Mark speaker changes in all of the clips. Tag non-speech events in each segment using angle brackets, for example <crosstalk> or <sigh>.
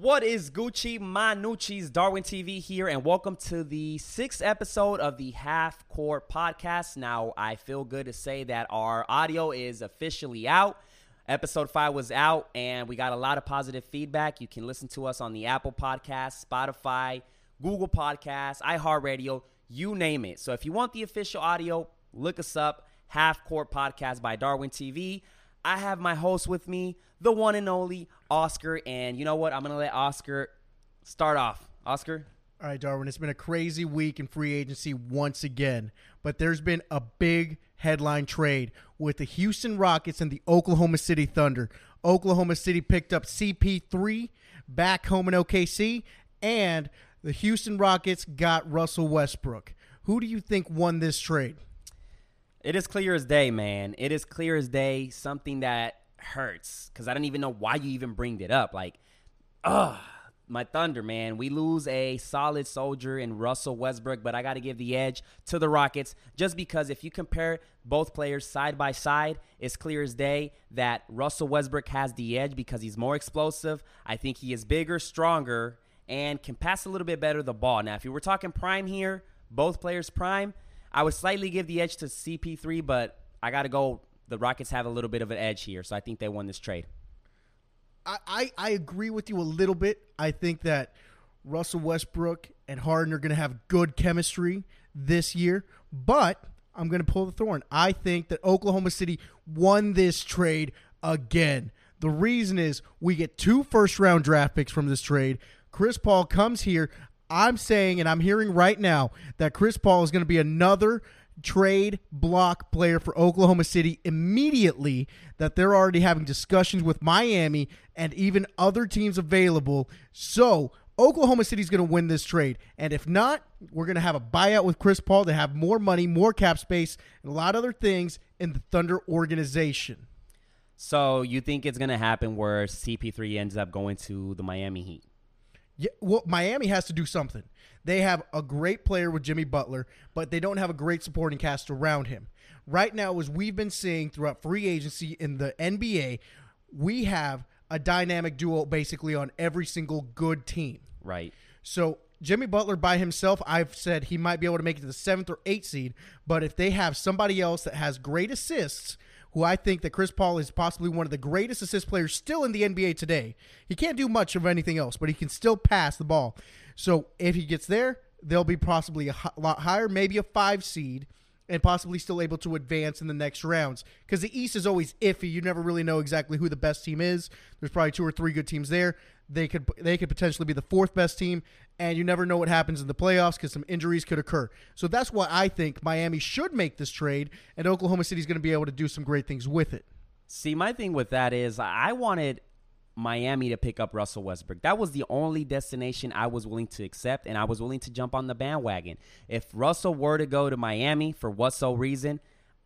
Speaker 1: What is Gucci Manucci's Darwin TV here, and welcome to the sixth episode of the Half Court Podcast. Now, I feel good to say that our audio is officially out. Episode five was out, and we got a lot of positive feedback. You can listen to us on the Apple Podcast, Spotify, Google Podcasts, iHeartRadio, you name it. So, if you want the official audio, look us up. Half Court Podcast by Darwin TV. I have my host with me, the one and only Oscar. And you know what? I'm going to let Oscar start off. Oscar?
Speaker 2: All right, Darwin, it's been a crazy week in free agency once again, but there's been a big headline trade with the Houston Rockets and the Oklahoma City Thunder. Oklahoma City picked up CP3 back home in OKC, and the Houston Rockets got Russell Westbrook. Who do you think won this trade?
Speaker 1: It is clear as day, man. It is clear as day. Something that hurts because I don't even know why you even bring it up. Like, ugh, my Thunder, man. We lose a solid soldier in Russell Westbrook, but I got to give the edge to the Rockets just because if you compare both players side by side, it's clear as day that Russell Westbrook has the edge because he's more explosive. I think he is bigger, stronger, and can pass a little bit better the ball. Now, if you were talking prime here, both players prime, I would slightly give the edge to CP3, but I got to go. The Rockets have a little bit of an edge here, so I think they won this trade.
Speaker 2: I, I, I agree with you a little bit. I think that Russell Westbrook and Harden are going to have good chemistry this year, but I'm going to pull the thorn. I think that Oklahoma City won this trade again. The reason is we get two first round draft picks from this trade. Chris Paul comes here. I'm saying, and I'm hearing right now, that Chris Paul is going to be another trade block player for Oklahoma City immediately that they're already having discussions with Miami and even other teams available. So Oklahoma City's going to win this trade. And if not, we're going to have a buyout with Chris Paul to have more money, more cap space, and a lot of other things in the Thunder organization.
Speaker 1: So you think it's going to happen where CP3 ends up going to the Miami Heat?
Speaker 2: Yeah, well, Miami has to do something. They have a great player with Jimmy Butler, but they don't have a great supporting cast around him. Right now, as we've been seeing throughout free agency in the NBA, we have a dynamic duo basically on every single good team.
Speaker 1: Right.
Speaker 2: So Jimmy Butler by himself, I've said he might be able to make it to the seventh or eighth seed, but if they have somebody else that has great assists who I think that Chris Paul is possibly one of the greatest assist players still in the NBA today. He can't do much of anything else, but he can still pass the ball. So if he gets there, they'll be possibly a lot higher, maybe a five seed, and possibly still able to advance in the next rounds. Because the East is always iffy. You never really know exactly who the best team is. There's probably two or three good teams there. They could they could potentially be the fourth best team, and you never know what happens in the playoffs because some injuries could occur. So that's why I think Miami should make this trade, and Oklahoma City is going to be able to do some great things with it.
Speaker 1: See, my thing with that is I wanted Miami to pick up Russell Westbrook. That was the only destination I was willing to accept, and I was willing to jump on the bandwagon. If Russell were to go to Miami for what so reason,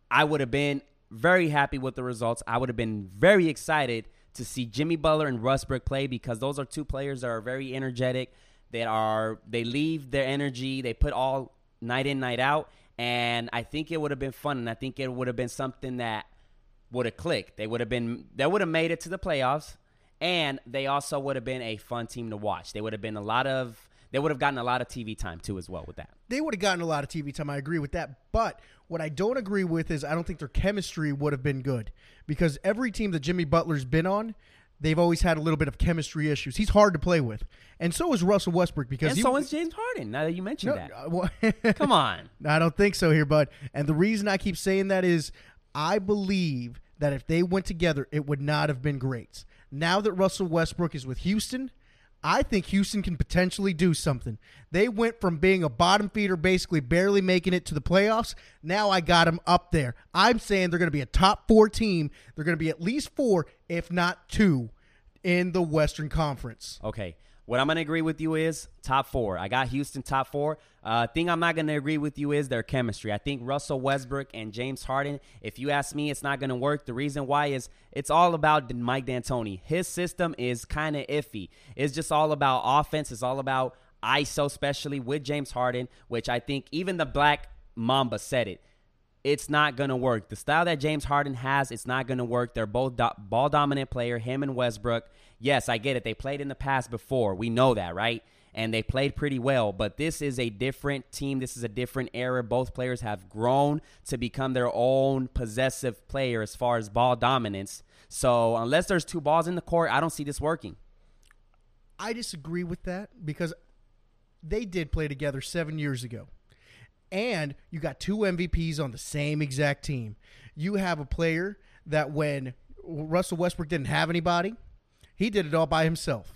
Speaker 1: I would have been very happy with the results. I would have been very excited to see Jimmy Butler and Westbrook play because those are two players that are very energetic. That are they leave their energy, they put all night in, night out, and I think it would have been fun, and I think it would have been something that would have clicked. They would have been they would have made it to the playoffs, and they also would have been a fun team to watch. They would have been a lot of they would have gotten a lot of TV time too as well with that.
Speaker 2: They would have gotten a lot of TV time. I agree with that. But what I don't agree with is I don't think their chemistry would have been good because every team that Jimmy Butler's been on, they've always had a little bit of chemistry issues. He's hard to play with, and so is Russell Westbrook because
Speaker 1: and
Speaker 2: he,
Speaker 1: so is James Harden. Now that you mentioned
Speaker 2: no,
Speaker 1: that,
Speaker 2: uh, well, <laughs>
Speaker 1: come on.
Speaker 2: I don't think so here, bud. And the reason I keep saying that is I believe that if they went together, it would not have been great. Now that Russell Westbrook is with Houston, I think Houston can potentially do something. They went from being a bottom feeder, basically barely making it to the playoffs. Now I got them up there. I'm saying they're going to be a top four team. They're going to be at least four, if not two, in the Western Conference.
Speaker 1: Okay. What I'm going to agree with you is top four. I got Houston top four. Uh, thing I'm not going to agree with you is their chemistry. I think Russell Westbrook and James Harden, if you ask me, it's not going to work. The reason why is it's all about Mike D'Antoni. His system is kind of iffy. It's just all about offense. It's all about ISO, especially with James Harden, which I think even the Black Mamba said it. It's not going to work. The style that James Harden has, it's not going to work. They're both do- ball dominant player, him and Westbrook. Yes, I get it. They played in the past before. We know that, right? And they played pretty well, but this is a different team. This is a different era. Both players have grown to become their own possessive player as far as ball dominance. So, unless there's two balls in the court, I don't see this working.
Speaker 2: I disagree with that because they did play together seven years ago. And you got two MVPs on the same exact team. You have a player that when Russell Westbrook didn't have anybody, he did it all by himself.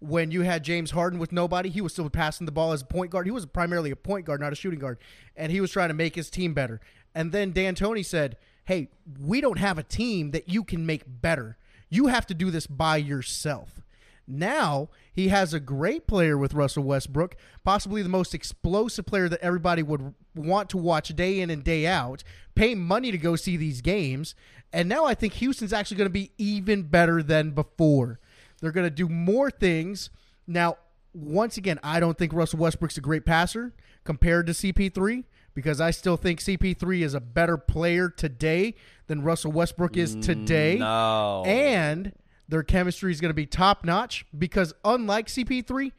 Speaker 2: When you had James Harden with nobody, he was still passing the ball as a point guard. He was primarily a point guard, not a shooting guard. And he was trying to make his team better. And then D'Antoni said, Hey, we don't have a team that you can make better. You have to do this by yourself. Now he has a great player with Russell Westbrook, possibly the most explosive player that everybody would want to watch day in and day out, pay money to go see these games. And now I think Houston's actually going to be even better than before. They're going to do more things. Now, once again, I don't think Russell Westbrook's a great passer compared to CP3 because I still think CP3 is a better player today than Russell Westbrook is mm, today.
Speaker 1: No.
Speaker 2: And their chemistry is going to be top notch because unlike CP3,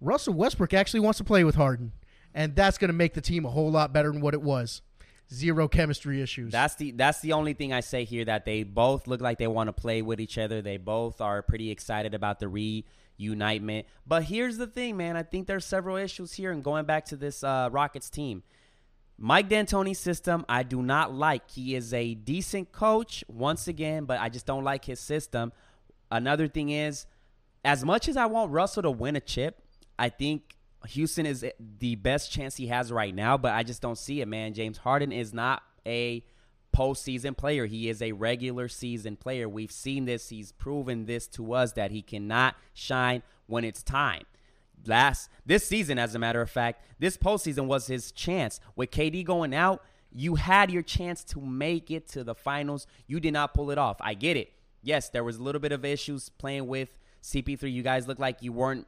Speaker 2: Russell Westbrook actually wants to play with Harden. And that's going to make the team a whole lot better than what it was. Zero chemistry issues.
Speaker 1: That's the that's the only thing I say here that they both look like they want to play with each other. They both are pretty excited about the reunitement. But here's the thing, man. I think there's several issues here. And going back to this uh, Rockets team, Mike D'Antoni's system, I do not like. He is a decent coach once again, but I just don't like his system. Another thing is, as much as I want Russell to win a chip, I think Houston is the best chance he has right now, but I just don't see it, man. James Harden is not a postseason player. He is a regular season player. We've seen this. He's proven this to us that he cannot shine when it's time. Last this season, as a matter of fact, this postseason was his chance. With KD going out, you had your chance to make it to the finals. You did not pull it off. I get it yes, there was a little bit of issues playing with CP3. You guys looked like you weren't.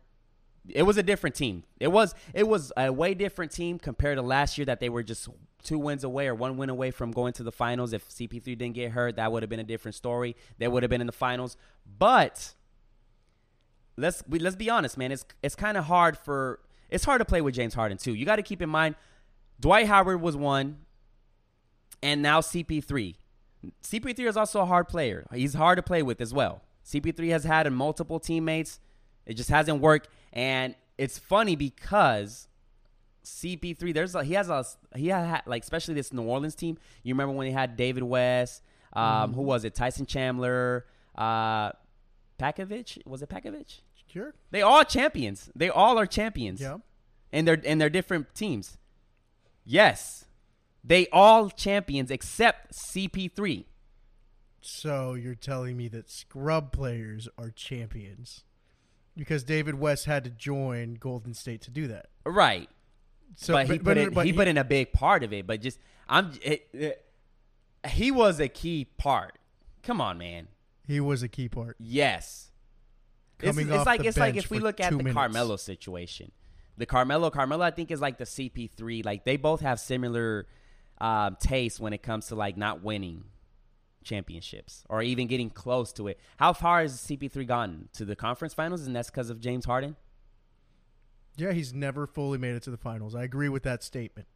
Speaker 1: It was a different team. It was it was a way different team compared to last year that they were just two wins away or one win away from going to the finals. If CP3 didn't get hurt, that would have been a different story. They would have been in the finals. But let's let's be honest, man. It's it's kind of hard for it's hard to play with James Harden too. You got to keep in mind Dwight Howard was one, and now CP3. CP3 is also a hard player. He's hard to play with as well. CP3 has had multiple teammates. It just hasn't worked. And it's funny because CP3, there's a, he has a he had like especially this New Orleans team. You remember when he had David West, um, mm-hmm. who was it? Tyson Chandler, uh, Pakovich. Was it Pakovich?
Speaker 2: Sure.
Speaker 1: They all champions. They all are champions.
Speaker 2: Yeah.
Speaker 1: And they're and they're different teams. Yes. They all champions except CP3.
Speaker 2: So you're telling me that scrub players are champions because David West had to join Golden State to do that,
Speaker 1: right? So, but, but he put but, in, but he, he, put in a big part of it. But just I'm, it, it, he was a key part. Come on, man.
Speaker 2: He was a key part.
Speaker 1: Yes. Coming it's, it's like it's like if we look at the minutes. Carmelo situation. The Carmelo, Carmelo, I think is like the CP3. Like they both have similar um, taste when it comes to like not winning championships or even getting close to it. How far has CP3 gotten to the conference finals, and that's because of James Harden?
Speaker 2: Yeah, he's never fully made it to the finals. I agree with that statement.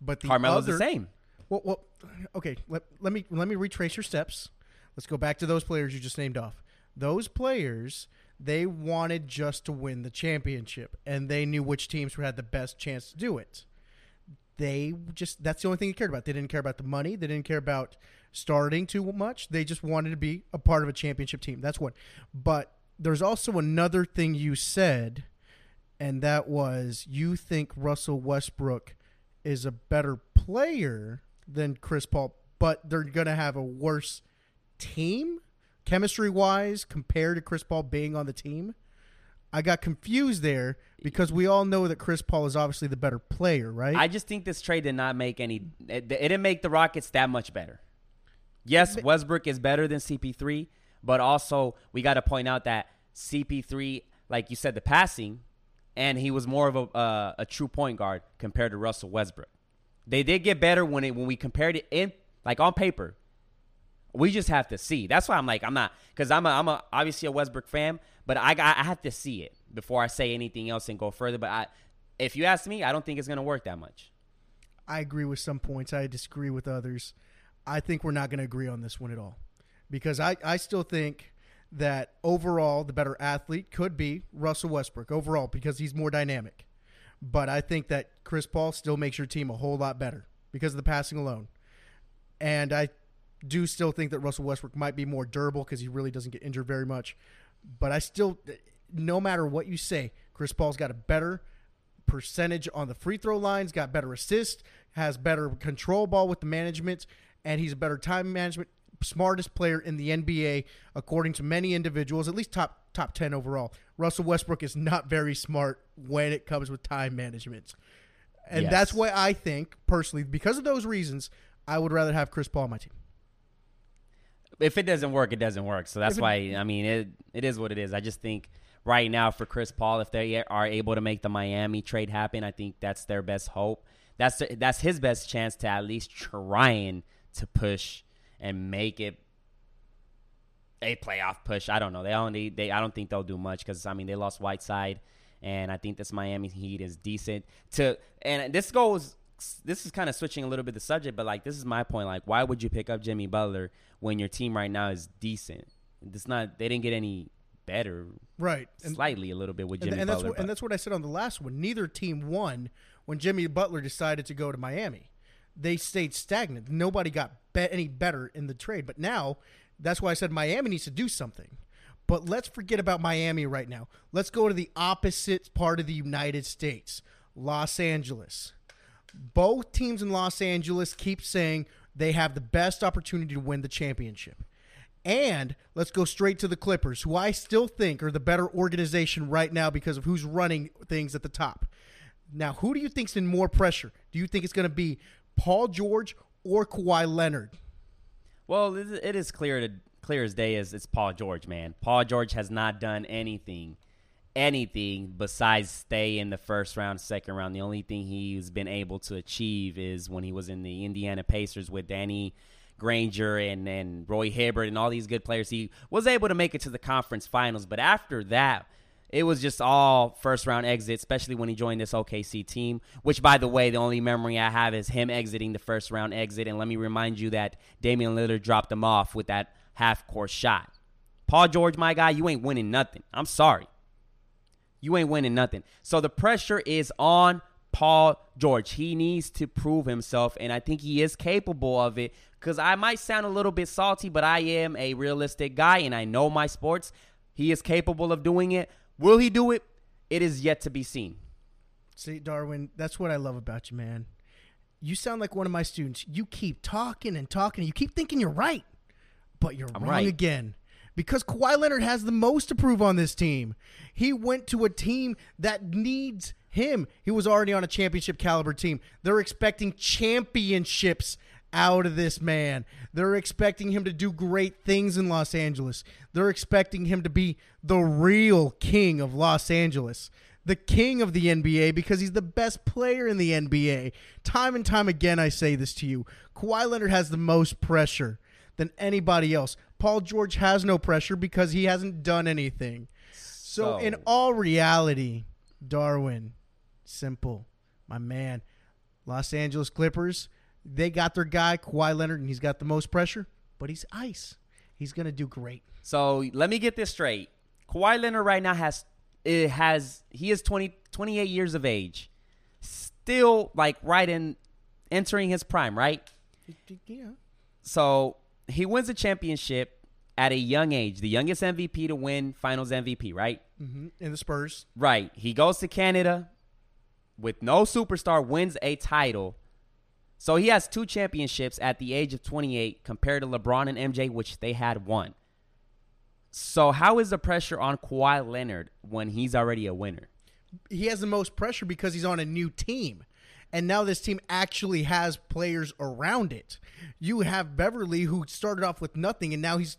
Speaker 2: But the
Speaker 1: Carmelo's
Speaker 2: other,
Speaker 1: the same.
Speaker 2: Well, well, okay. Let, let me let me retrace your steps. Let's go back to those players you just named off. Those players, they wanted just to win the championship, and they knew which teams had the best chance to do it they just that's the only thing they cared about. They didn't care about the money. They didn't care about starting too much. They just wanted to be a part of a championship team. That's one. But there's also another thing you said, and that was you think Russell Westbrook is a better player than Chris Paul, but they're going to have a worse team chemistry wise compared to Chris Paul being on the team. I got confused there because we all know that Chris Paul is obviously the better player, right?
Speaker 1: I just think this trade did not make any. It, it didn't make the Rockets that much better. Yes, Westbrook is better than CP3, but also we got to point out that CP3, like you said, the passing, and he was more of a uh, a true point guard compared to Russell Westbrook. They did get better when it when we compared it in like on paper. We just have to see. That's why I'm like I'm not because I'm a, I'm a obviously a Westbrook fan, but I I have to see it before I say anything else and go further. But I, if you ask me, I don't think it's gonna work that much.
Speaker 2: I agree with some points. I disagree with others. I think we're not going to agree on this one at all because I, I still think that overall the better athlete could be Russell Westbrook overall because he's more dynamic. But I think that Chris Paul still makes your team a whole lot better because of the passing alone. And I do still think that Russell Westbrook might be more durable because he really doesn't get injured very much. But I still, no matter what you say, Chris Paul's got a better percentage on the free throw lines, got better assist, has better control ball with the management, and he's a better time management, smartest player in the NBA according to many individuals, at least top top 10 overall. Russell Westbrook is not very smart when it comes with time management. And
Speaker 1: Yes.
Speaker 2: that's why I think personally because of those reasons, I would rather have Chris Paul on my team.
Speaker 1: If it doesn't work, it doesn't work. So that's
Speaker 2: it-
Speaker 1: why I mean it. It is what it is. I just think right now for Chris Paul, if they are able to make the Miami trade happen, I think that's their best hope. That's that's his best chance to at least trying to push and make it a playoff push. I don't know. They only they I don't think they'll do much because I mean they lost Whiteside, and I think this Miami Heat is decent. To and this goes. This is kind of switching a little bit the subject, but like this is my point. Like, why would you pick up Jimmy Butler when your team right now is decent? It's not. They didn't get any better.
Speaker 2: Right. And,
Speaker 1: slightly a little bit with Jimmy
Speaker 2: and that's
Speaker 1: Butler.
Speaker 2: what, and that's what I said on the last one. Neither team won when Jimmy Butler decided to go to Miami. They stayed stagnant. Nobody got be- any better in the trade. But now, that's why I said Miami needs to do something. But let's forget about Miami right now. Let's go to the opposite part of the United States, Los Angeles. Both teams in Los Angeles keep saying they have the best opportunity to win the championship. And let's go straight to the Clippers, who I still think are the better organization right now because of who's running things at the top. Now, who do you think's in more pressure? Do you think it's going to be Paul George or Kawhi Leonard?
Speaker 1: Well, it is- clear to clear as day is it's Paul George, man. Paul George has not done anything, anything besides stay in the first round, second round. The only thing he's been able to achieve is when he was in the Indiana Pacers with Danny Granger and and Roy Hibbert and all these good players. He was able to make it to the conference finals, but after that. It was just all first round exit, especially when he joined this OKC team. Which, by the way, the only memory I have is him exiting the first round exit. And let me remind you that Damian Lillard dropped him off with that half court shot. Paul George, my guy, you ain't winning nothing. I'm sorry. You ain't winning nothing. So the pressure is on Paul George. He needs to prove himself, and I think he is capable of it. Because I might sound a little bit salty, but I am a realistic guy, and I know my sports. He is capable of doing it. Will he do it? It is yet to be seen.
Speaker 2: See, Darwin, that's what I love about you, man. You sound like one of my students. You keep talking and talking. You keep thinking you're right, but you're
Speaker 1: I'm
Speaker 2: wrong
Speaker 1: right.
Speaker 2: again. Because Kawhi Leonard has the most to prove on this team. He went to a team that needs him. He was already on a championship caliber team. They're expecting championships out of this man. They're expecting him to do great things in Los Angeles. They're expecting him to be the real king of Los Angeles the king of the NBA because he's the best player in the NBA. Time and time again, I say this to you. Kawhi Leonard has the most pressure than anybody else. Paul George has no pressure because he hasn't done anything. So, in all reality, Darwin, simple, my man, Los Angeles Clippers, they got their guy, Kawhi Leonard, and he's got the most pressure, but he's ice. He's going to do great.
Speaker 1: So let me get this straight. Kawhi Leonard right now has it has he is 20, 28 years of age, still like right in entering his prime, right?
Speaker 2: Yeah.
Speaker 1: So he wins a championship at a young age, the youngest MVP to win Finals MVP, right?
Speaker 2: hmm In the Spurs.
Speaker 1: Right. He goes to Canada with no superstar, wins a title. So he has two championships at the age of 28 compared to LeBron and MJ, which they had one. So how is the pressure on Kawhi Leonard when he's already a winner?
Speaker 2: he has the most pressure because he's on a new team. And now this team actually has players around it. You have Beverly who started off with nothing and now he's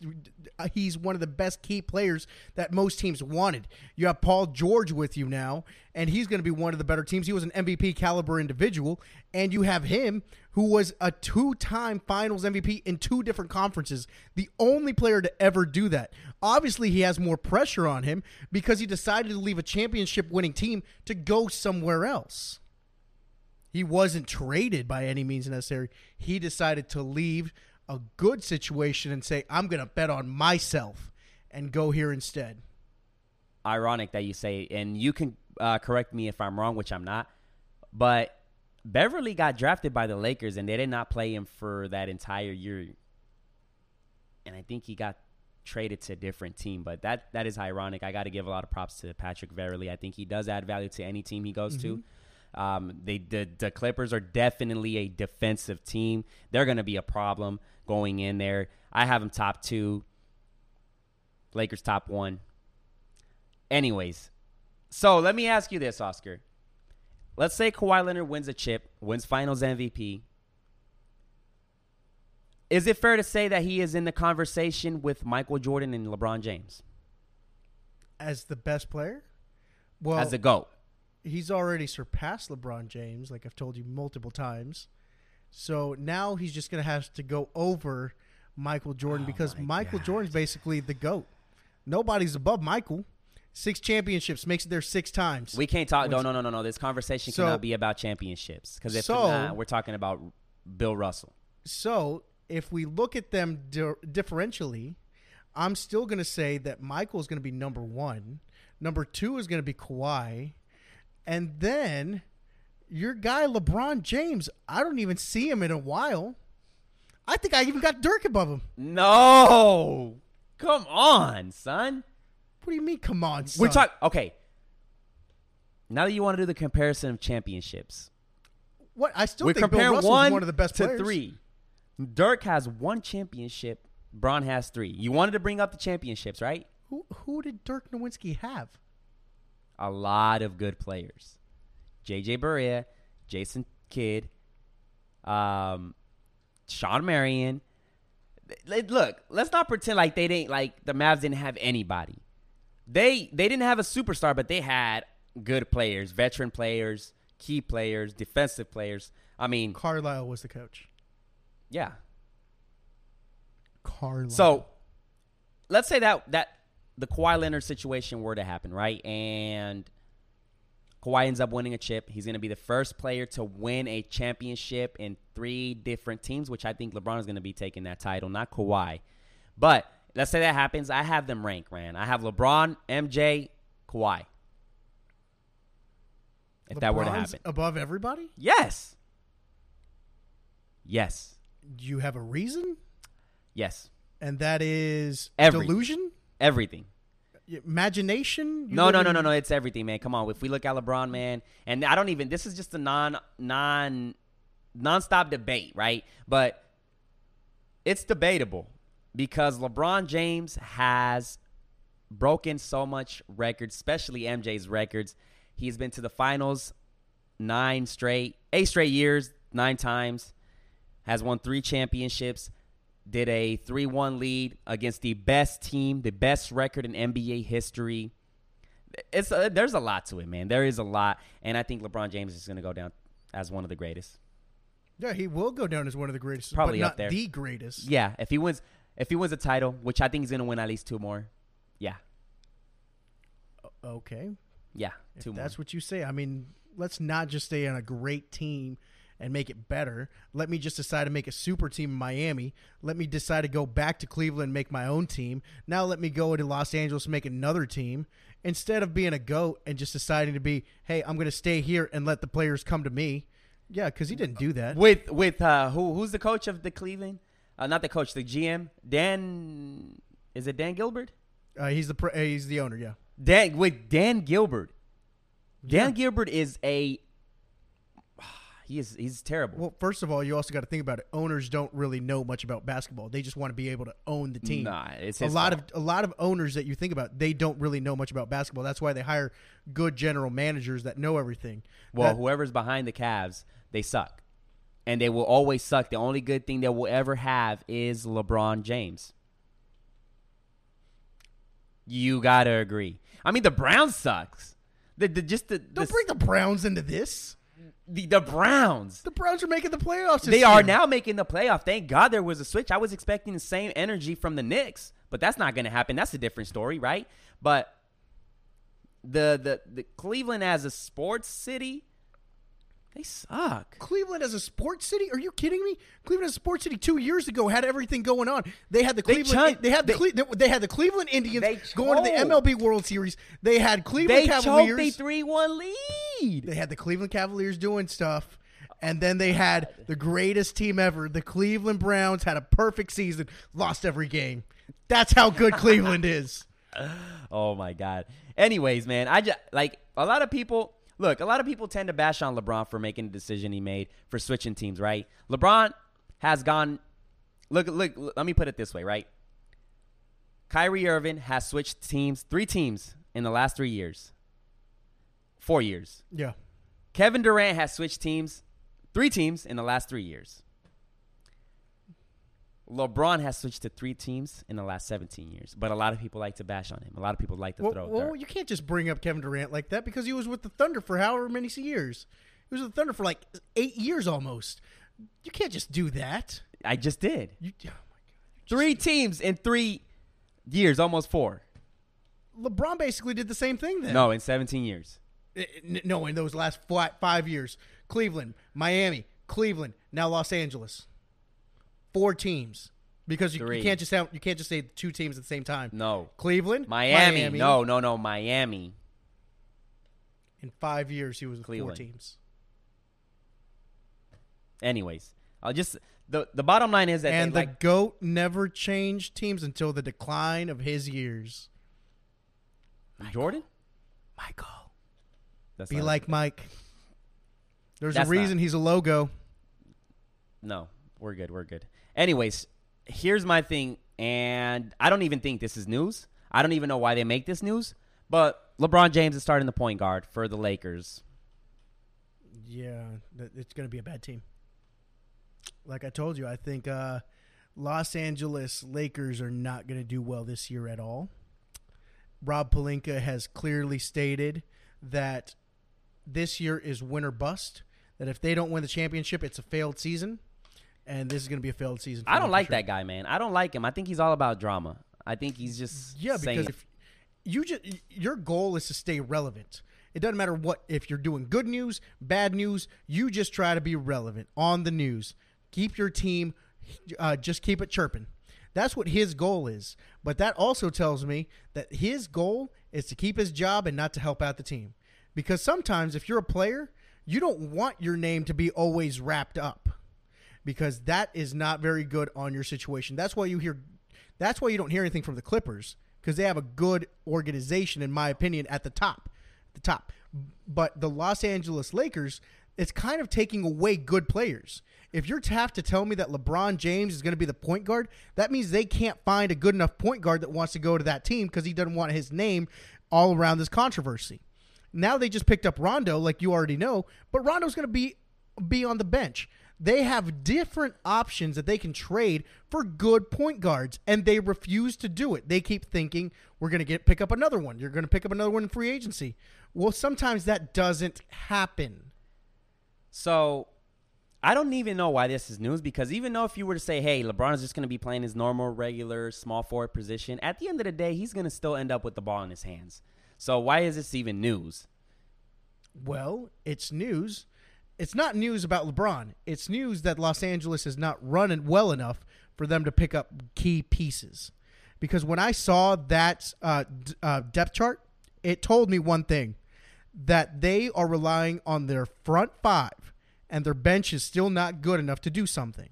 Speaker 2: he's one of the best key players that most teams wanted. You have Paul George with you now and he's going to be one of the better teams. He was an MVP caliber individual and you have him who was a two-time finals MVP in two different conferences. The only player to ever do that. Obviously, he has more pressure on him because he decided to leave a championship winning team to go somewhere else. He wasn't traded by any means necessary. He decided to leave a good situation and say, I'm going to bet on myself and go here instead.
Speaker 1: Ironic that you say, and you can uh, correct me if I'm wrong, which I'm not, but Beverly got drafted by the Lakers and they did not play him for that entire year. And I think he got traded to a different team, but that that is ironic. I got to give a lot of props to Patrick Beverly. I think he does add value to any team he goes mm-hmm. to. Um, they the, the Clippers are definitely a defensive team. They're going to be a problem going in there. I have them top two. Lakers top one. Anyways, so let me ask you this, Oscar. Let's say Kawhi Leonard wins a chip, wins Finals MVP. Is it fair to say that he is in the conversation with Michael Jordan and LeBron James
Speaker 2: as the best player? Well,
Speaker 1: as the goat
Speaker 2: he's already surpassed LeBron James, like I've told you multiple times. So now he's just going to have to go over Michael Jordan oh because Michael God. Jordan's basically the GOAT. Nobody's above Michael. Six championships makes it there six times.
Speaker 1: We can't talk. No, no, no, no, no. This conversation so, cannot be about championships because if so, not, we're talking about Bill Russell.
Speaker 2: So if we look at them di- differentially, I'm still going to say that Michael is going to be number one. Number two is going to be Kawhi. And then your guy LeBron James, I don't even see him in a while. I think I even got Dirk above him.
Speaker 1: No. Come on, son.
Speaker 2: What do you mean, come on, son?
Speaker 1: We're talking okay. Now that you want to do the comparison of championships.
Speaker 2: What I still think Bill one, one of the best
Speaker 1: to
Speaker 2: players.
Speaker 1: three. Dirk has one championship. Braun has three. You wanted to bring up the championships, right?
Speaker 2: Who who did Dirk Nowitzki have?
Speaker 1: A lot of good players. JJ Barea, Jason Kidd, um, Shawn Marion. Look, let's not pretend like they didn't like the Mavs didn't have anybody. They they didn't have a superstar, but they had good players, veteran players, key players, defensive players. I mean,
Speaker 2: Carlisle was the coach.
Speaker 1: Yeah.
Speaker 2: Carlisle.
Speaker 1: So, let's say that that the Kawhi Leonard situation were to happen, right? And Kawhi ends up winning a chip. He's going to be the first player to win a championship in three different teams, which I think LeBron is going to be taking that title, not Kawhi. But let's say that happens. I have them ranked, man. I have LeBron, MJ, Kawhi. If LeBron's that were to happen.
Speaker 2: Above everybody?
Speaker 1: Yes. Yes.
Speaker 2: Do you have a reason?
Speaker 1: Yes.
Speaker 2: And that is
Speaker 1: Everything.
Speaker 2: delusion?
Speaker 1: Everything.
Speaker 2: Imagination?
Speaker 1: You no, no, no, no, no. It's everything, man. Come on. If we look at LeBron, man, and I don't even. This is just a non, non, nonstop debate, right? But it's debatable because LeBron James has broken so much records, especially MJ's records. He's been to the finals nine straight, eight straight years, nine times. Has won three championships did a 3 1 lead against the best team, the best record in NBA history. It's a, there's a lot to it, man. There is a lot, and I think LeBron James is going to go down as one of the greatest.
Speaker 2: Yeah, he will go down as one of the greatest,
Speaker 1: probably
Speaker 2: up
Speaker 1: there.
Speaker 2: The greatest.
Speaker 1: Yeah, if he wins, if he wins a title, which I think he's going to win at least two more. Yeah.
Speaker 2: Okay.
Speaker 1: Yeah,
Speaker 2: if That's what you say. I mean, let's not just stay on a great team and make it better. Let me just decide to make a super team in Miami. Let me decide to go back to Cleveland and make my own team. Now let me go to Los Angeles and make another team. Instead of being a goat and just deciding to be, hey, I'm going to stay here and let the players come to me. Yeah, because he didn't do that.
Speaker 1: With with uh, who who's the coach of the Cleveland? Uh, not the coach, the GM. Dan is it Dan Gilbert?
Speaker 2: Uh, he's the he's the owner. Yeah.
Speaker 1: Dan with Dan Gilbert. Dan yeah. Gilbert is a he is he's terrible.
Speaker 2: Well, first of all, you also got to think about it. Owners don't really know much about basketball. They just want to be able to own the team.
Speaker 1: Nah, it's
Speaker 2: a lot
Speaker 1: fault.
Speaker 2: of a lot of owners that you think about. They don't really know much about basketball. That's why they hire good general managers that know everything.
Speaker 1: Well,
Speaker 2: that,
Speaker 1: whoever's behind the Cavs they suck. And they will always suck. The only good thing they will ever have is LeBron James. You gotta agree. I mean, the Browns sucks. The, the just the,
Speaker 2: Don't
Speaker 1: the,
Speaker 2: bring the Browns into this.
Speaker 1: The the Browns.
Speaker 2: The Browns are making the playoffs.
Speaker 1: They are now making the playoff. Thank God there was a switch. I was expecting the same energy from the Knicks, but that's not going to happen. That's a different story, right? But the the the Cleveland as a sports city, they suck.
Speaker 2: Cleveland as a sports city? Are you kidding me? Cleveland as a sports city two years ago had everything going on. They had the
Speaker 1: They
Speaker 2: Cleveland. They, had the
Speaker 1: they-
Speaker 2: Cle- they had the Cleveland Indians
Speaker 1: They
Speaker 2: going to the
Speaker 1: choked.
Speaker 2: MLB World Series. They had Cleveland
Speaker 1: They choked
Speaker 2: Cavaliers.
Speaker 1: a three one lead.
Speaker 2: They had the Cleveland Cavaliers doing stuff. And then they had the greatest team ever. The Cleveland Browns had a perfect season, lost every game. That's how good Cleveland is. <laughs>
Speaker 1: Oh my god. Anyways, man, I just like a lot of people. Look, a lot of people tend to bash on LeBron for making the decision he made for switching teams. Right? LeBron has gone. Look, look. look, Let me put it this way. Right? Kyrie Irving has switched teams, three teams in the last three years, four years.
Speaker 2: Yeah.
Speaker 1: Kevin Durant has switched teams, three teams in the last three years. LeBron has switched to three teams in the last 17 years, but a lot of people like to bash on him. A lot of people like to
Speaker 2: Well,
Speaker 1: throw
Speaker 2: well,
Speaker 1: dirt.
Speaker 2: you can't just bring up Kevin Durant like that because he was with the Thunder for however many years. He was with the Thunder for like eight years almost. You can't just do that.
Speaker 1: I just did.
Speaker 2: You, oh
Speaker 1: Three teams in three years, almost four.
Speaker 2: LeBron basically did the same thing then.
Speaker 1: No, in 17 years.
Speaker 2: Eh, no, in those last five years, Cleveland, Miami, Cleveland, now Los Angeles, four teams. Because you, you can't just have you can't just say two teams at the same time.
Speaker 1: No.
Speaker 2: Cleveland,
Speaker 1: Miami. No, no, no. Miami.
Speaker 2: In five years, he was with
Speaker 1: Cleveland.
Speaker 2: four teams.
Speaker 1: Anyways, I'll just the the bottom line is that
Speaker 2: And the
Speaker 1: like
Speaker 2: goat never changed teams until the decline of his years.
Speaker 1: Jordan.
Speaker 2: Michael,
Speaker 1: That's
Speaker 2: be
Speaker 1: not-
Speaker 2: like Mike. There's
Speaker 1: That's
Speaker 2: a reason he's a logo.
Speaker 1: No, we're good. We're good. Anyways, here's my thing, and I don't even think this is news. I don't even know why they make this news, but LeBron James is starting the point guard for the Lakers.
Speaker 2: Yeah, it's going to be a bad team. Like I told you, I think uh, Los Angeles Lakers are not going to do well this year at all. Rob Pelinka has clearly stated that this year is win or bust. That if they don't win the championship, it's a failed season, and this is going to be a failed season.
Speaker 1: I don't like
Speaker 2: sure.
Speaker 1: that guy, man. I don't like him. I think he's all about drama. I think he's just
Speaker 2: Yeah, because if you just your goal is to stay relevant. It doesn't matter what if you're doing good news, bad news. You just try to be relevant on the news. Keep your team, uh, just keep it chirping. That's what his goal is. But that also tells me that his goal is to keep his job and not to help out the team. Because sometimes if you're a player, you don't want your name to be always wrapped up because that is not very good on your situation. That's why you hear that's why you don't hear anything from the Clippers because they have a good organization in my opinion at the top. The top. But the Los Angeles Lakers it's kind of taking away good players. If you're to have to tell me that LeBron James is going to be the point guard, that means they can't find a good enough point guard that wants to go to that team because he doesn't want his name all around this controversy. Now they just picked up Rondo, like you already know, but Rondo's going to be be on the bench. They have different options that they can trade for good point guards, and they refuse to do it. They keep thinking we're going to get pick up another one. You're going to pick up another one in free agency. Well, sometimes that doesn't happen.
Speaker 1: So I don't even know why this is news because even though if you were to say, hey, LeBron is just going to be playing his normal, regular small forward position, at the end of the day, he's going to still end up with the ball in his hands. So why is this even news?
Speaker 2: Well, it's news. It's not news about LeBron. It's news that Los Angeles is not running well enough for them to pick up key pieces. Because when I saw that uh, d- uh, depth chart, it told me one thing that they are relying on their front five, and their bench is still not good enough to do something.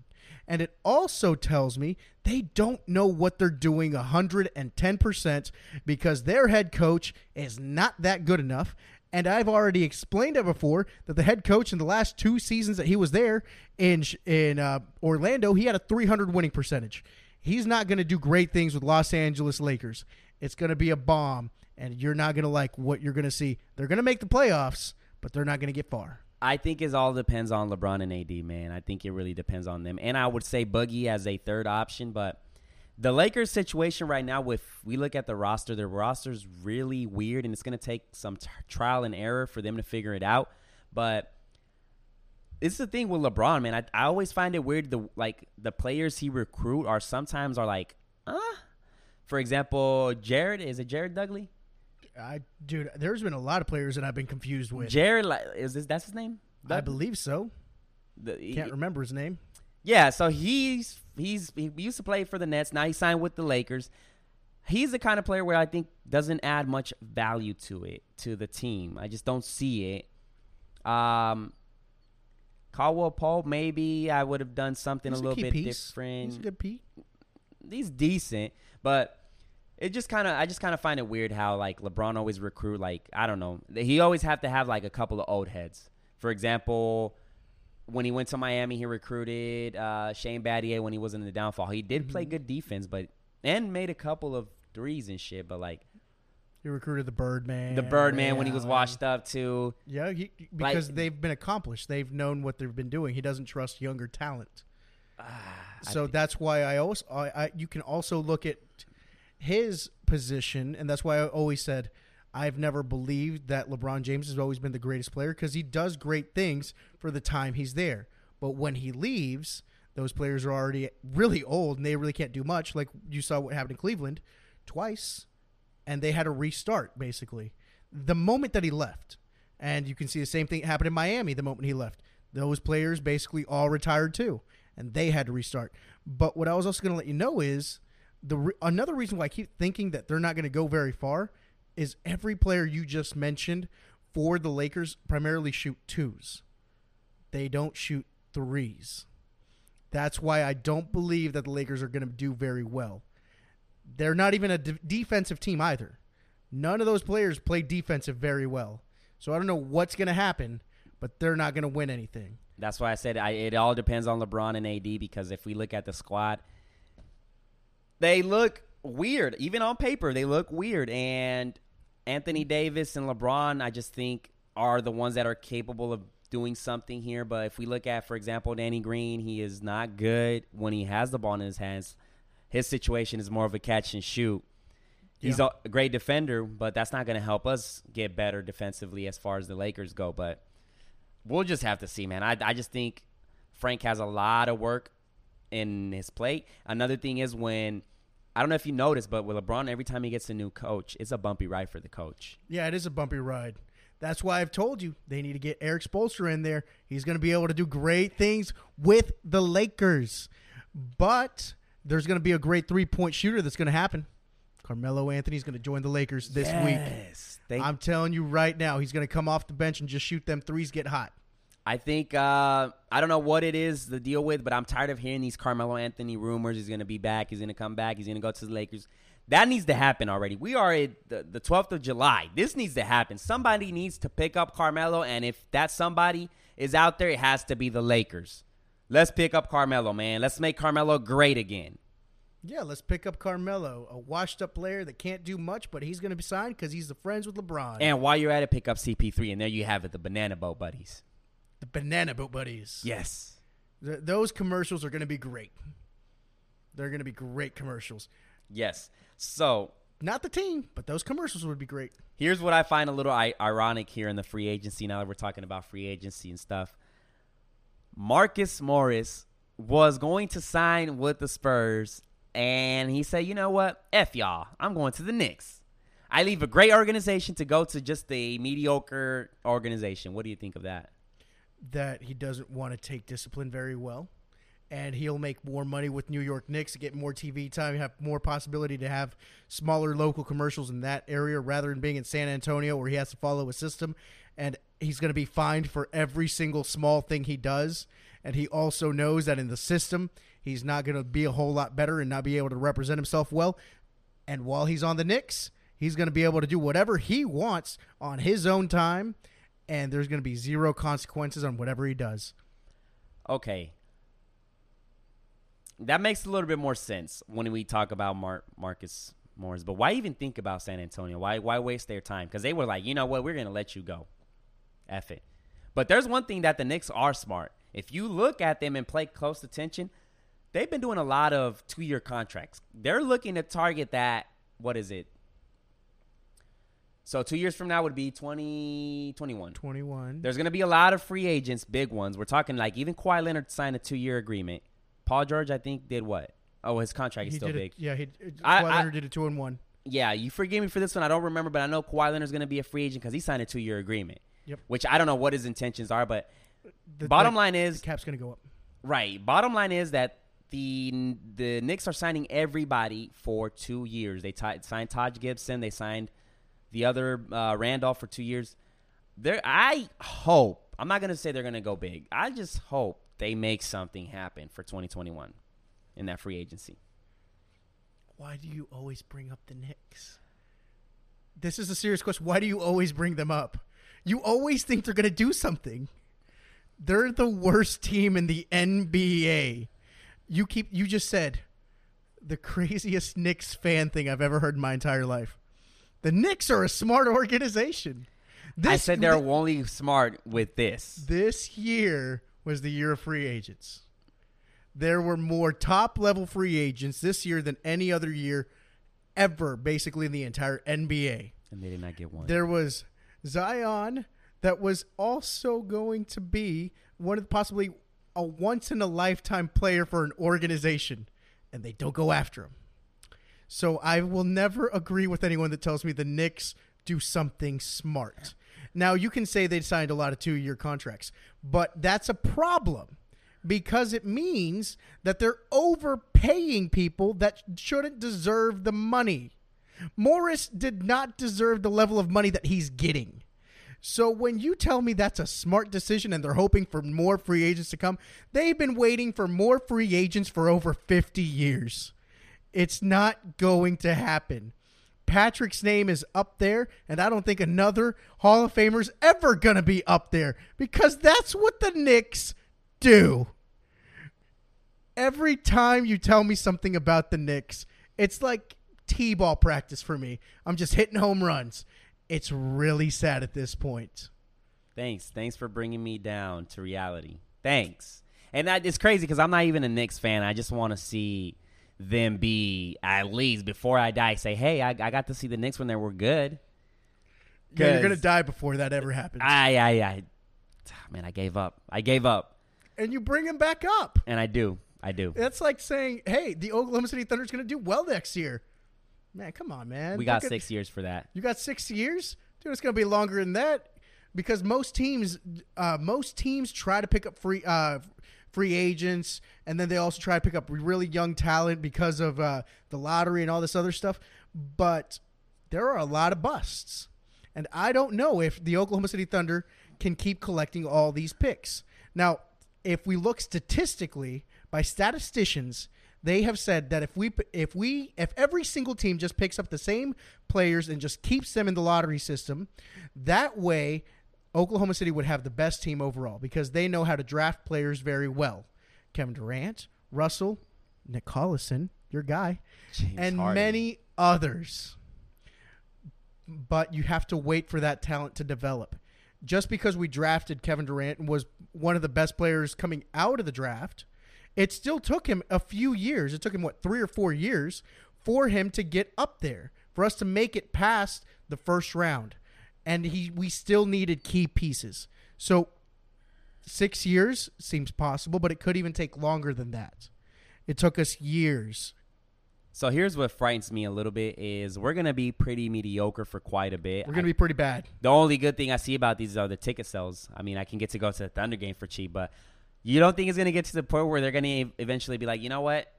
Speaker 2: And it also tells me they don't know what they're doing 110% because their head coach is not that good enough. And I've already explained it before that the head coach in the last two seasons that he was there in in uh, Orlando, he had a 300 winning percentage. He's not going to do great things with Los Angeles Lakers. It's going to be a bomb, and you're not going to like what you're going to see. They're going to make the playoffs, but they're not going to get far.
Speaker 1: I think it all depends on LeBron and AD, man. I think it really depends on them. And I would say Boogie as a third option, but the Lakers situation right now, if we look at the roster, their roster's really weird, and it's going to take some t- trial and error for them to figure it out. But this is the thing with LeBron, man. I, I always find it weird. The like the players he recruit are sometimes are like, uh. For example, Jared is it Jared Dudley?
Speaker 2: I, dude, there's been a lot of players that I've been confused with.
Speaker 1: Jared, like, is this that's his name?
Speaker 2: I believe so.
Speaker 1: The-
Speaker 2: Can't remember his name.
Speaker 1: Yeah, so he's he's he used to play for the Nets. Now he signed with the Lakers. He's the kind of player where I think doesn't add much value to it to the team. I just don't see it. Um, Caldwell Pope, maybe I would have done something
Speaker 2: He's
Speaker 1: a little
Speaker 2: key
Speaker 1: bit
Speaker 2: piece.
Speaker 1: different.
Speaker 2: He's a good Pete.
Speaker 1: he's decent, but it just kind of I just kind of find it weird how like LeBron always recruit like I don't know he always have to have like a couple of old heads. For example, when he went to Miami, he recruited uh, Shane Battier when he was in the downfall. He did play good defense, but and made a couple of threes and shit. But like
Speaker 2: He recruited the Birdman.
Speaker 1: the Birdman when he was washed up too.
Speaker 2: Yeah, he,
Speaker 1: Like-
Speaker 2: because they've been accomplished. They've known what they've been doing. He doesn't trust younger talent.
Speaker 1: I
Speaker 2: So
Speaker 1: thi-
Speaker 2: that's why I always I, I you can also look at his position, and that's why I always said I've never believed that LeBron James has always been the greatest player because he does great things for the time he's there. But when he leaves, those players are already really old and they really can't do much. Like you saw what happened in Cleveland twice, and they had to restart basically the moment that he left. And you can see the same thing happen in Miami the moment he left. Those players basically all retired too, and they had to restart. But what I was also going to let you know is the re- another reason why I keep thinking that they're not going to go very far is every player you just mentioned for the Lakers primarily shoot twos. They don't shoot threes. That's why I don't believe that the Lakers are going to do very well. They're not even a de- defensive team either. None of those players play defensive very well. So I don't know what's going to happen, but they're not going to win anything.
Speaker 1: That's why I said I, it all depends on LeBron and AD because if we look at the squad, they look weird. Even on paper, they look weird. And Anthony Davis and LeBron, I just think, are the ones that are capable of doing something here. But if we look at, for example, Danny Green, he is not good when he has the ball in his hands. His situation is more of a catch and shoot. He's
Speaker 2: Yeah.
Speaker 1: a great defender, but that's not going to help us get better defensively as far as the Lakers go. But we'll just have to see, man. I, I just think Frank has a lot of work in his plate. Another thing is when I don't know if you noticed, but with LeBron, every time he gets a new coach, it's a bumpy ride for the coach.
Speaker 2: Yeah, it is a bumpy ride. That's why I've told you they need to get Erik Spoelstra in there. He's going to be able to do great things with the Lakers. But there's going to be a great three point shooter that's going to happen. Carmelo Anthony's going to join the Lakers this week.
Speaker 1: Thank-
Speaker 2: I'm telling you right now, he's going to come off the bench and just shoot them threes, get hot.
Speaker 1: I think uh, I don't know what it is the deal with, but I'm tired of hearing these Carmelo Anthony rumors. He's going to be back. He's going to come back. He's going to go to the Lakers. That needs to happen already. We are at the, the 12th of July. This needs to happen. Somebody needs to pick up Carmelo, and if that somebody is out there, it has to be the Lakers. Let's pick up Carmelo, man. Let's make Carmelo great again.
Speaker 2: Yeah, let's pick up Carmelo, a washed up player that can't do much, but he's going to be signed because he's the friends with LeBron.
Speaker 1: And while you're at it, pick up CP3, and there you have it, the Banana Boat Buddies.
Speaker 2: The Banana Boat Buddies.
Speaker 1: Yes.
Speaker 2: Th- those commercials are going to be great. They're going to be great commercials.
Speaker 1: Yes. So
Speaker 2: Not the team, but those commercials would be great.
Speaker 1: Here's what I find a little I- ironic here in the free agency. Now that we're talking about free agency and stuff, Marcus Morris was going to sign with the Spurs, and he said, "You know what? F y'all. I'm going to the Knicks. I leave a great organization to go to just a mediocre organization. What do you think of that?"
Speaker 2: That he doesn't want to take discipline very well, and he'll make more money with New York Knicks to get more TV time, have more possibility to have smaller local commercials in that area rather than being in San Antonio where he has to follow a system, and he's going to be fined for every single small thing he does. And he also knows that in the system, he's not going to be a whole lot better and not be able to represent himself well. And while he's on the Knicks, he's going to be able to do whatever he wants on his own time, and there's going to be zero consequences on whatever he does.
Speaker 1: Okay. That makes a little bit more sense when we talk about Mar- Marcus Morris. But why even think about San Antonio? Why why waste their time? Because they were like, you know what, we're gonna let you go. F it. But there's one thing that the Knicks are smart. If you look at them and play close attention, they've been doing a lot of two year contracts. They're looking to target that. What is it? So two years from now would be 2021.
Speaker 2: 21.
Speaker 1: There's going to be a lot of free agents, big ones. We're talking like even Kawhi Leonard signed a two year agreement. Paul George, I think, did what? Oh, his contract is
Speaker 2: he
Speaker 1: still big.
Speaker 2: It, yeah, he, uh,
Speaker 1: I-
Speaker 2: Kawhi
Speaker 1: I-
Speaker 2: Leonard did a two and one.
Speaker 1: Yeah, you forgive me for this one. I don't remember, but I know Kawhi Leonard's going to be a free agent because he signed a two year agreement.
Speaker 2: Yep.
Speaker 1: Which I don't know what his intentions are, but
Speaker 2: The,
Speaker 1: bottom
Speaker 2: the-
Speaker 1: line
Speaker 2: the
Speaker 1: is
Speaker 2: cap's going to go up.
Speaker 1: right. Bottom line is that the the Knicks are signing everybody for two years. They ti- signed Taj Gibson. They signed the other uh, Randolph for two years. There, I hope. I'm not to say they're to go big. I just hope they make something happen for 2021 in that free agency.
Speaker 2: Why do you always bring up the Knicks? This is a serious question. Why do you always bring them up? You always think they're to do something. They're the worst team in the NBA. You keep you just said the craziest Knicks fan thing I've ever heard in my entire life. The Knicks are a smart organization. This,
Speaker 1: I said they're only smart with this.
Speaker 2: this year was the year of free agents. There were more top level free agents this year than any other year ever, basically in the entire NBA.
Speaker 1: And they did not get one.
Speaker 2: There was Zion that was also going to be one of the, possibly a once in a lifetime player for an organization, and they don't go after him. So I will never agree with anyone that tells me the Knicks do something smart. Now you can say they signed a lot of two-year contracts, but that's a problem because it means that they're overpaying people that shouldn't deserve the money. Morris did not deserve the level of money that he's getting. So when you tell me that's a smart decision and they're hoping for more free agents to come, they've been waiting for more free agents for over 50 years. It's not going to happen. Patrick's name is up there, and I don't think another Hall of Famer's ever going to be up there because that's what the Knicks do. Every time you tell me something about the Knicks, it's like T ball practice for me. I'm just hitting home runs. It's really sad at this point.
Speaker 1: Thanks. Thanks for bringing me down to reality. Thanks. And that it's crazy because I'm not even a Knicks fan. I just want to see them be at least before I die. Say, hey, I, I got to see the Knicks when they were good.
Speaker 2: Yeah, you're to die before that ever happens.
Speaker 1: I, I, I, man, I gave up. I gave up,
Speaker 2: and you bring him back up.
Speaker 1: and I do. I do.
Speaker 2: That's like saying, hey, the Oklahoma City Thunder's to do well next year. Man, come on, man.
Speaker 1: We got
Speaker 2: Look at-
Speaker 1: six years for that.
Speaker 2: You got six years, dude. It's to be longer than that because most teams, uh, most teams try to pick up free, uh, free agents, and then they also try to pick up really young talent because of uh, the lottery and all this other stuff. But there are a lot of busts, and I don't know if the Oklahoma City Thunder can keep collecting all these picks. Now, if we look statistically by statisticians, they have said that if we if we if every single team just picks up the same players and just keeps them in the lottery system, that way Oklahoma City would have the best team overall because they know how to draft players very well. Kevin Durant, Russell, Nick Collison, your guy,
Speaker 1: James
Speaker 2: and
Speaker 1: Harden.
Speaker 2: many others. But you have to wait for that talent to develop. Just because we drafted Kevin Durant and was one of the best players coming out of the draft, it still took him a few years. It took him what three or four years for him to get up there, for us to make it past the first round, and he we still needed key pieces. So six years seems possible, but it could even take longer than that. It took us years.
Speaker 1: So here's what frightens me a little bit is we're gonna be pretty mediocre for quite a bit.
Speaker 2: We're gonna
Speaker 1: I-
Speaker 2: be pretty bad.
Speaker 1: The only good thing I see about these are the ticket sales. I mean, I can get to go to the Thunder game for cheap, but you don't think it's going to get to the point where they're going to eventually be like, you know what?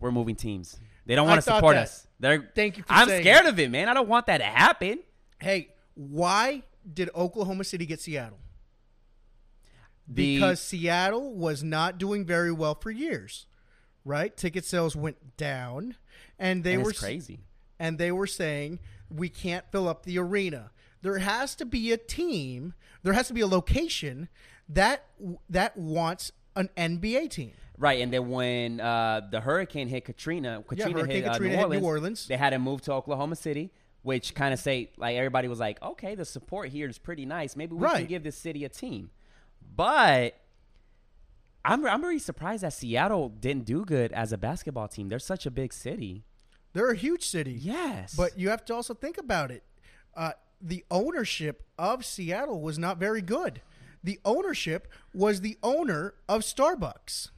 Speaker 1: We're moving teams. They don't want to support
Speaker 2: that.
Speaker 1: us. They're.
Speaker 2: Thank you for
Speaker 1: I'm scared of it, man. I don't want that to happen.
Speaker 2: Hey, why did Oklahoma City get Seattle?
Speaker 1: The,
Speaker 2: because Seattle was not doing very well for years, right? Ticket sales went down, and they
Speaker 1: and
Speaker 2: were
Speaker 1: crazy.
Speaker 2: and they were saying we can't fill up the arena. There has to be a team. There has to be a location that that wants an NBA team.
Speaker 1: Right, and then when uh, the hurricane hit Katrina, Katrina
Speaker 2: Hurricane
Speaker 1: hit, uh,
Speaker 2: Katrina
Speaker 1: New,
Speaker 2: hit
Speaker 1: Orleans,
Speaker 2: New Orleans.
Speaker 1: they had to move to Oklahoma City, which kind of say like everybody was like, okay, the support here is pretty nice. Maybe we can give this city a team. but I'm I'm really surprised that Seattle didn't do good as a basketball team. They're such a big city.
Speaker 2: They're a huge city.
Speaker 1: Yes,
Speaker 2: But you have to also think about it. Uh, the ownership of Seattle was not very good. The ownership was the owner of Starbucks.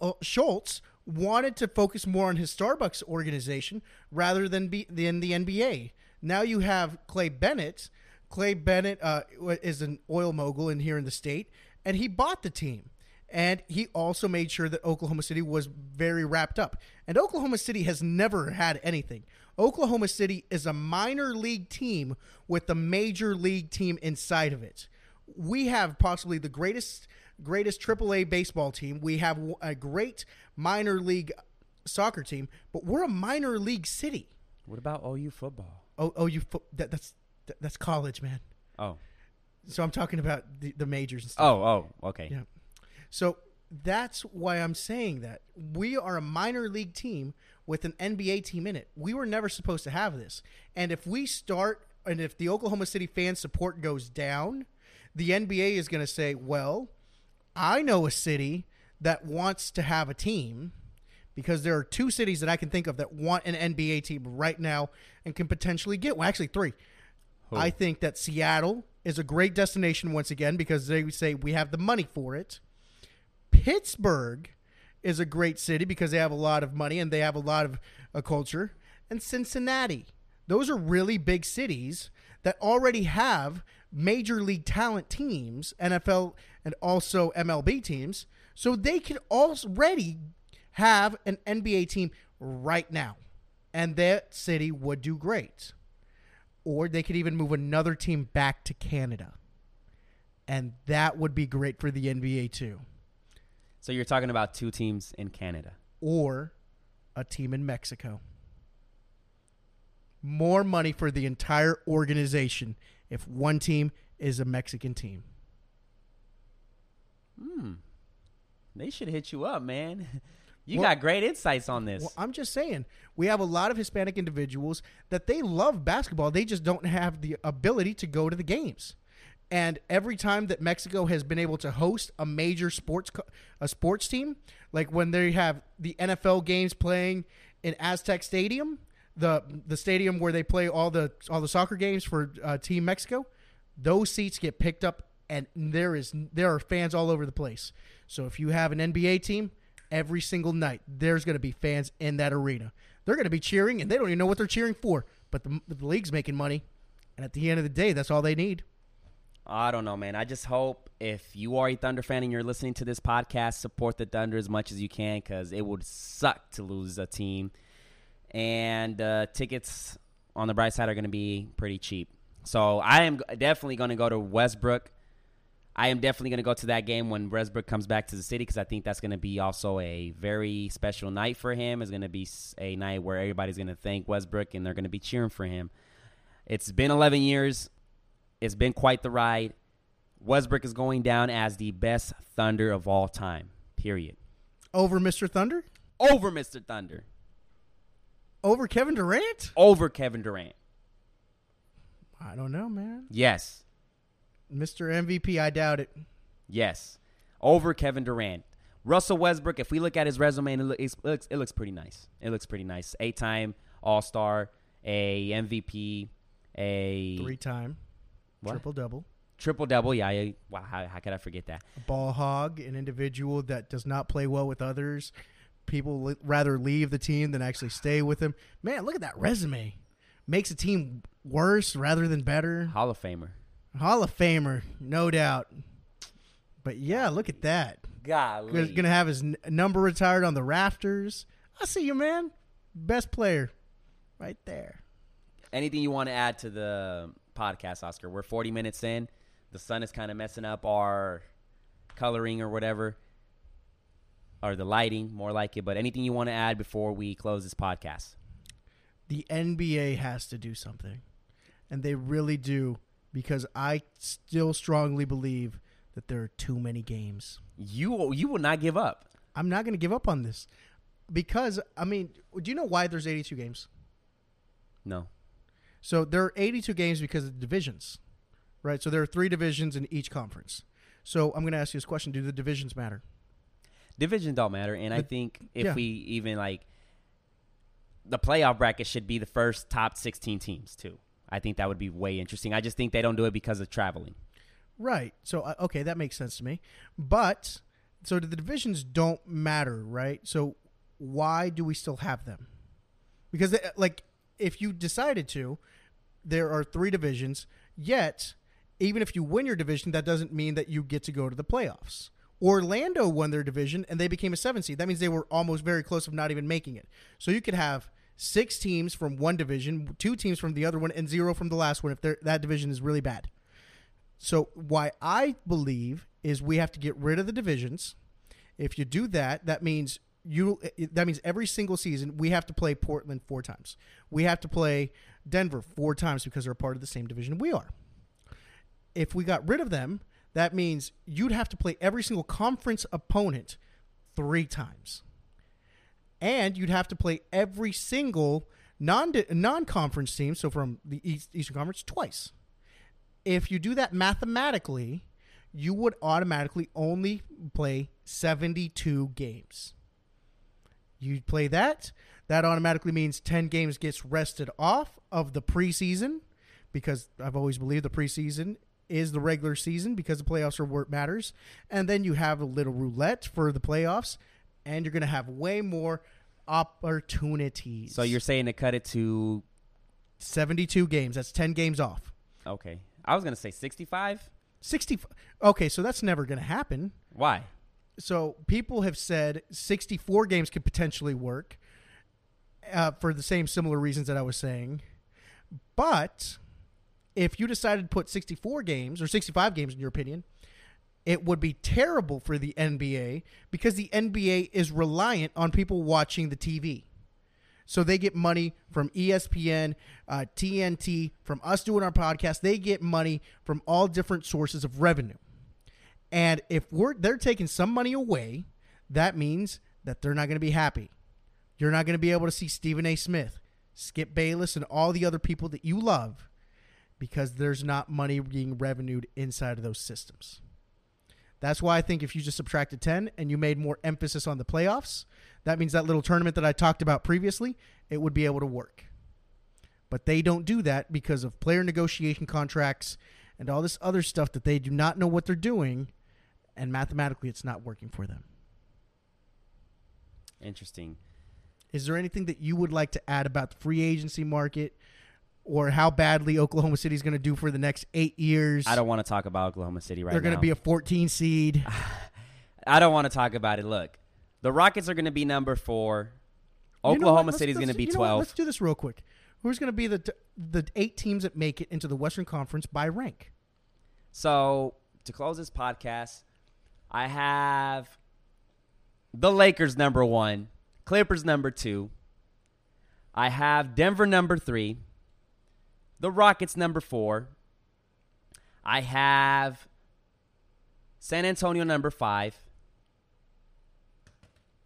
Speaker 2: Uh, Schultz wanted to focus more on his Starbucks organization rather than be than the NBA. Now you have Clay Bennett. Clay Bennett uh, is an oil mogul in here in the state, and he bought the team. And he also made sure that Oklahoma City was very wrapped up. And Oklahoma City has never had anything. Oklahoma City is a minor league team with a major league team inside of it. We have possibly the greatest greatest AAA baseball team. We have a great minor league soccer team, but we're a minor league city.
Speaker 1: what about OU football?
Speaker 2: Oh, oh, you fo- that, that's that, that's college, man.
Speaker 1: Oh,
Speaker 2: So I'm talking about the, the majors and oh, stuff.
Speaker 1: oh, oh. Okay.
Speaker 2: Yeah. So that's why I'm saying that we are a minor league team with an NBA team in it. We were never supposed to have this. And if we start and if the Oklahoma City fan support goes down, the NBA is going to say, "Well, I know a city that wants to have a team because there are two cities that I can think of that want an NBA team right now and can potentially get well, actually three.
Speaker 1: Who?
Speaker 2: I think that Seattle is a great destination once again because they say we have the money for it. Pittsburgh is a great city because they have a lot of money and they have a lot of a culture. And Cincinnati. Those are really big cities that already have major league talent teams, NFL and also MLB teams. So they could already have an NBA team right now. And that city would do great. Or they could even move another team back to Canada. And that would be great for the NBA too.
Speaker 1: So you're talking about two teams in Canada.
Speaker 2: Or a team in Mexico. More money for the entire organization if one team is a Mexican team.
Speaker 1: Hmm. They should hit you up, man. <laughs> You
Speaker 2: Well-
Speaker 1: got great insights on this.
Speaker 2: Well, I'm just saying, we have a lot of Hispanic individuals that they love basketball. They just don't have the ability to go to the games. And every time that Mexico has been able to host a major sports co- a sports team, like when they have the NFL games playing in Aztec Stadium, the the stadium where they play all the all the soccer games for uh, Team Mexico, those seats get picked up, and there is there are fans all over the place. So if you have an NBA team, every single night there's going to be fans in that arena. They're going to be cheering, and they don't even know what they're cheering for. But the, the league's making money, and at the end of the day, that's all they need.
Speaker 1: I don't know, man. I just hope if you are a Thunder fan and you're listening to this podcast, support the Thunder as much as you can because it would suck to lose a team. And uh, tickets on the bright side are going to be pretty cheap. So I am definitely going to go to Westbrook. I am definitely going to go to that game when Westbrook comes back to the city because I think that's going to be also a very special night for him. It's going to be a night where everybody's going to thank Westbrook and they're going to be cheering for him. It's been 11 years. It's been quite the ride. Westbrook is going down as the best Thunder of all time. Period.
Speaker 2: Over Mr. Thunder?
Speaker 1: Over Mr. Thunder.
Speaker 2: Over Kevin Durant?
Speaker 1: Over Kevin Durant.
Speaker 2: I don't know, man.
Speaker 1: Yes.
Speaker 2: Mr. MVP, I doubt it.
Speaker 1: Yes. Over Kevin Durant. Russell Westbrook, if we look at his resume, it, look, it looks it looks pretty nice. It looks pretty nice. Eight time All Star, a MVP, a
Speaker 2: Three time, triple double.
Speaker 1: triple double. Yeah, I, wow, how, how could I forget that?
Speaker 2: A ball hog, an individual that does not play well with others. People li- rather leave the team than actually stay with him. Man, look at that resume. Makes a team worse rather than better.
Speaker 1: Hall of Famer.
Speaker 2: Hall of Famer, no doubt. But yeah, look at that.
Speaker 1: Golly.
Speaker 2: Gonna, gonna have his n- number retired on the rafters. I see you, man. Best player, right there.
Speaker 1: Anything you want to add to the podcast, Oscar? We're 40 minutes in. The sun is kind of messing up our coloring or whatever, or the lighting, more like it. But anything you want to add before we close this podcast?
Speaker 2: The NBA has to do something, and they really do because I still strongly believe that there are too many games.
Speaker 1: You you will not give up.
Speaker 2: I'm not going to give up on this because I mean, do you know why there's 82 games?
Speaker 1: No.
Speaker 2: So there are 82 games because of the divisions, right? So there are three divisions in each conference. So I'm going to ask you this question: Do the divisions matter?
Speaker 1: Division don't matter, and I think if
Speaker 2: yeah.
Speaker 1: we even like the playoff bracket should be the first top 16 teams too. I think that would be way interesting. I just think they don't do it because of traveling.
Speaker 2: Right. So uh, okay, that makes sense to me. But so the divisions don't matter, right? So why do we still have them? Because they, like if you decided to, there are three divisions. Yet, even if you win your division, that doesn't mean that you get to go to the playoffs. Orlando won their division and they became a seven seed. That means they were almost very close of not even making it. So you could have six teams from one division, two teams from the other one, and zero from the last one if that division is really bad. So why I believe is we have to get rid of the divisions. If you do that, that means you that means every single season we have to play Portland four times. We have to play Denver four times because they're a part of the same division we are. If we got rid of them, that means you'd have to play every single conference opponent three times. And you'd have to play every single non non conference team, so from the East, Eastern Conference, twice if you do that mathematically, you would automatically only play 72 games. You'd play that, that automatically means 10 games gets rested off of the preseason because I've always believed the preseason is the regular season because the playoffs are what matters. And then you have a little roulette for the playoffs and you're going to have way more opportunities.
Speaker 1: So you're saying to cut it to
Speaker 2: 72 games, that's 10 games off.
Speaker 1: okay. I was gonna say 65.
Speaker 2: 60 Okay, so that's never going to happen.
Speaker 1: Why?
Speaker 2: So people have said 64 games could potentially work uh, for the same similar reasons that I was saying. But if you decided to put 64 games or 65 games in your opinion, it would be terrible for the NBA because the NBA is reliant on people watching the TV. So they get money from ESPN, uh, TNT, from us doing our podcast. They get money from all different sources of revenue. And if we're they're taking some money away, that means that they're not going to be happy. You're not going to be able to see Stephen A. Smith, Skip Bayless, and all the other people that you love because there's not money being revenued inside of those systems. That's why I think if you just subtracted 10 and you made more emphasis on the playoffs, that means that little tournament that I talked about previously, it would be able to work. But they don't do that because of player negotiation contracts and all this other stuff that they do not know what they're doing, and mathematically it's not working for them.
Speaker 1: Interesting.
Speaker 2: Is there anything that you would like to add about the free agency market or how badly Oklahoma City is going to do for the next eight years?
Speaker 1: I don't want to talk about Oklahoma City right now.
Speaker 2: They're going to be a 14 seed. <sighs>
Speaker 1: I don't want to talk about it. Look, the Rockets are going to be number four.
Speaker 2: You know?
Speaker 1: Oklahoma City is going to be
Speaker 2: you know what?
Speaker 1: 12.
Speaker 2: Let's do this real quick. Who's going to be the t- the eight teams that make it into the Western Conference by rank?
Speaker 1: So to close this podcast, I have the Lakers number one, Clippers number two. I have Denver number three, the Rockets number four. I have San Antonio number five.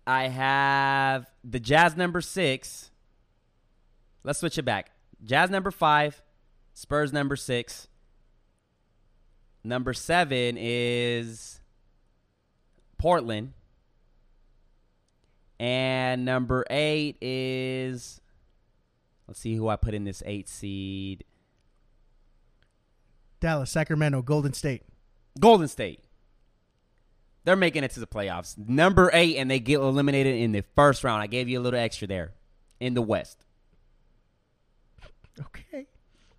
Speaker 1: I have the Jazz number six. Let's switch it back. Jazz number five, Spurs number six. Number seven is Portland. And number eight is let's see who I put in this eight seed.
Speaker 2: Dallas, Sacramento, Golden State.
Speaker 1: Golden State. They're making it to the playoffs. Number eight, and they get eliminated in the first round. I gave you a little extra there in the West.
Speaker 2: Okay.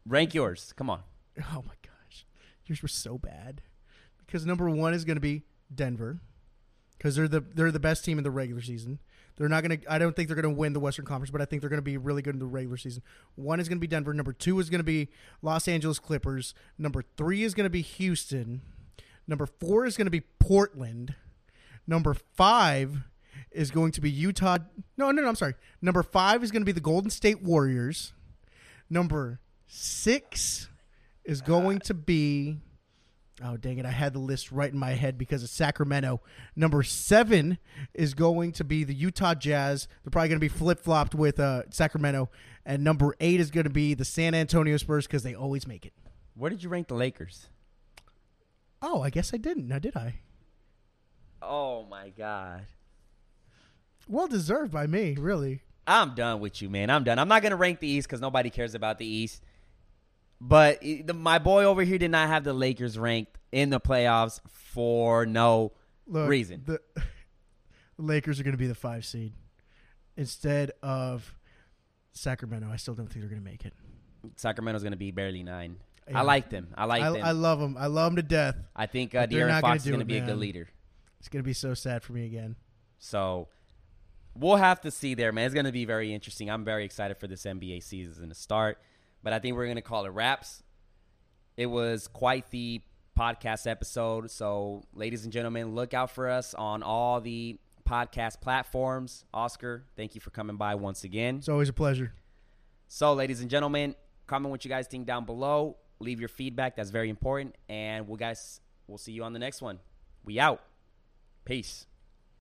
Speaker 1: Rank yours. Come on.
Speaker 2: Oh my gosh, yours were so bad. Because number one is going to be Denver, because they're the they're the best team in the regular season. They're not going to. I don't think they're going to win the Western Conference, but I think they're going to be really good in the regular season. One is going to be Denver. Number two is going to be Los Angeles Clippers. Number three is going to be Houston. Number four is going to be Portland. Number five is going to be Utah. No, no, no. I'm sorry. Number five is going to be the Golden State Warriors. Number six is going to be. Oh, dang it. I had the list right in my head because of Sacramento. Number seven is going to be the Utah Jazz. They're probably going to be flip flopped with uh, Sacramento. And number eight is going to be the San Antonio Spurs because they always make it.
Speaker 1: Where did you rank the Lakers?
Speaker 2: Oh, I guess I didn't. Now did I?
Speaker 1: Oh my god.
Speaker 2: Well deserved by me, really.
Speaker 1: I'm done with you, man. I'm done. I'm not gonna rank the East because nobody cares about the East. But the, my boy over here did not have the Lakers ranked in the playoffs for no
Speaker 2: Look,
Speaker 1: reason.
Speaker 2: The, <laughs> Lakers are going to be the five seed instead of Sacramento. I still don't think they're going to make it.
Speaker 1: Sacramento's gonna be barely nine.
Speaker 2: Yeah.
Speaker 1: I like them. I like
Speaker 2: I,
Speaker 1: them.
Speaker 2: I love them. I love them to death.
Speaker 1: I think uh, De'Aaron Fox is going to be a good leader.
Speaker 2: It's going to be so sad for me again.
Speaker 1: So we'll have to see there, man. It's going to be very interesting. I'm very excited for this NBA season to start. But I think we're going to call it wraps. It was quite the podcast episode. So, ladies and gentlemen, look out for us on all the podcast platforms. Oscar, thank you for coming by once again.
Speaker 2: It's always a pleasure.
Speaker 1: So, ladies and gentlemen, comment what you guys think down below. Leave your feedback. That's very important. And we'll guys, we'll see you on the next one. We out. Peace.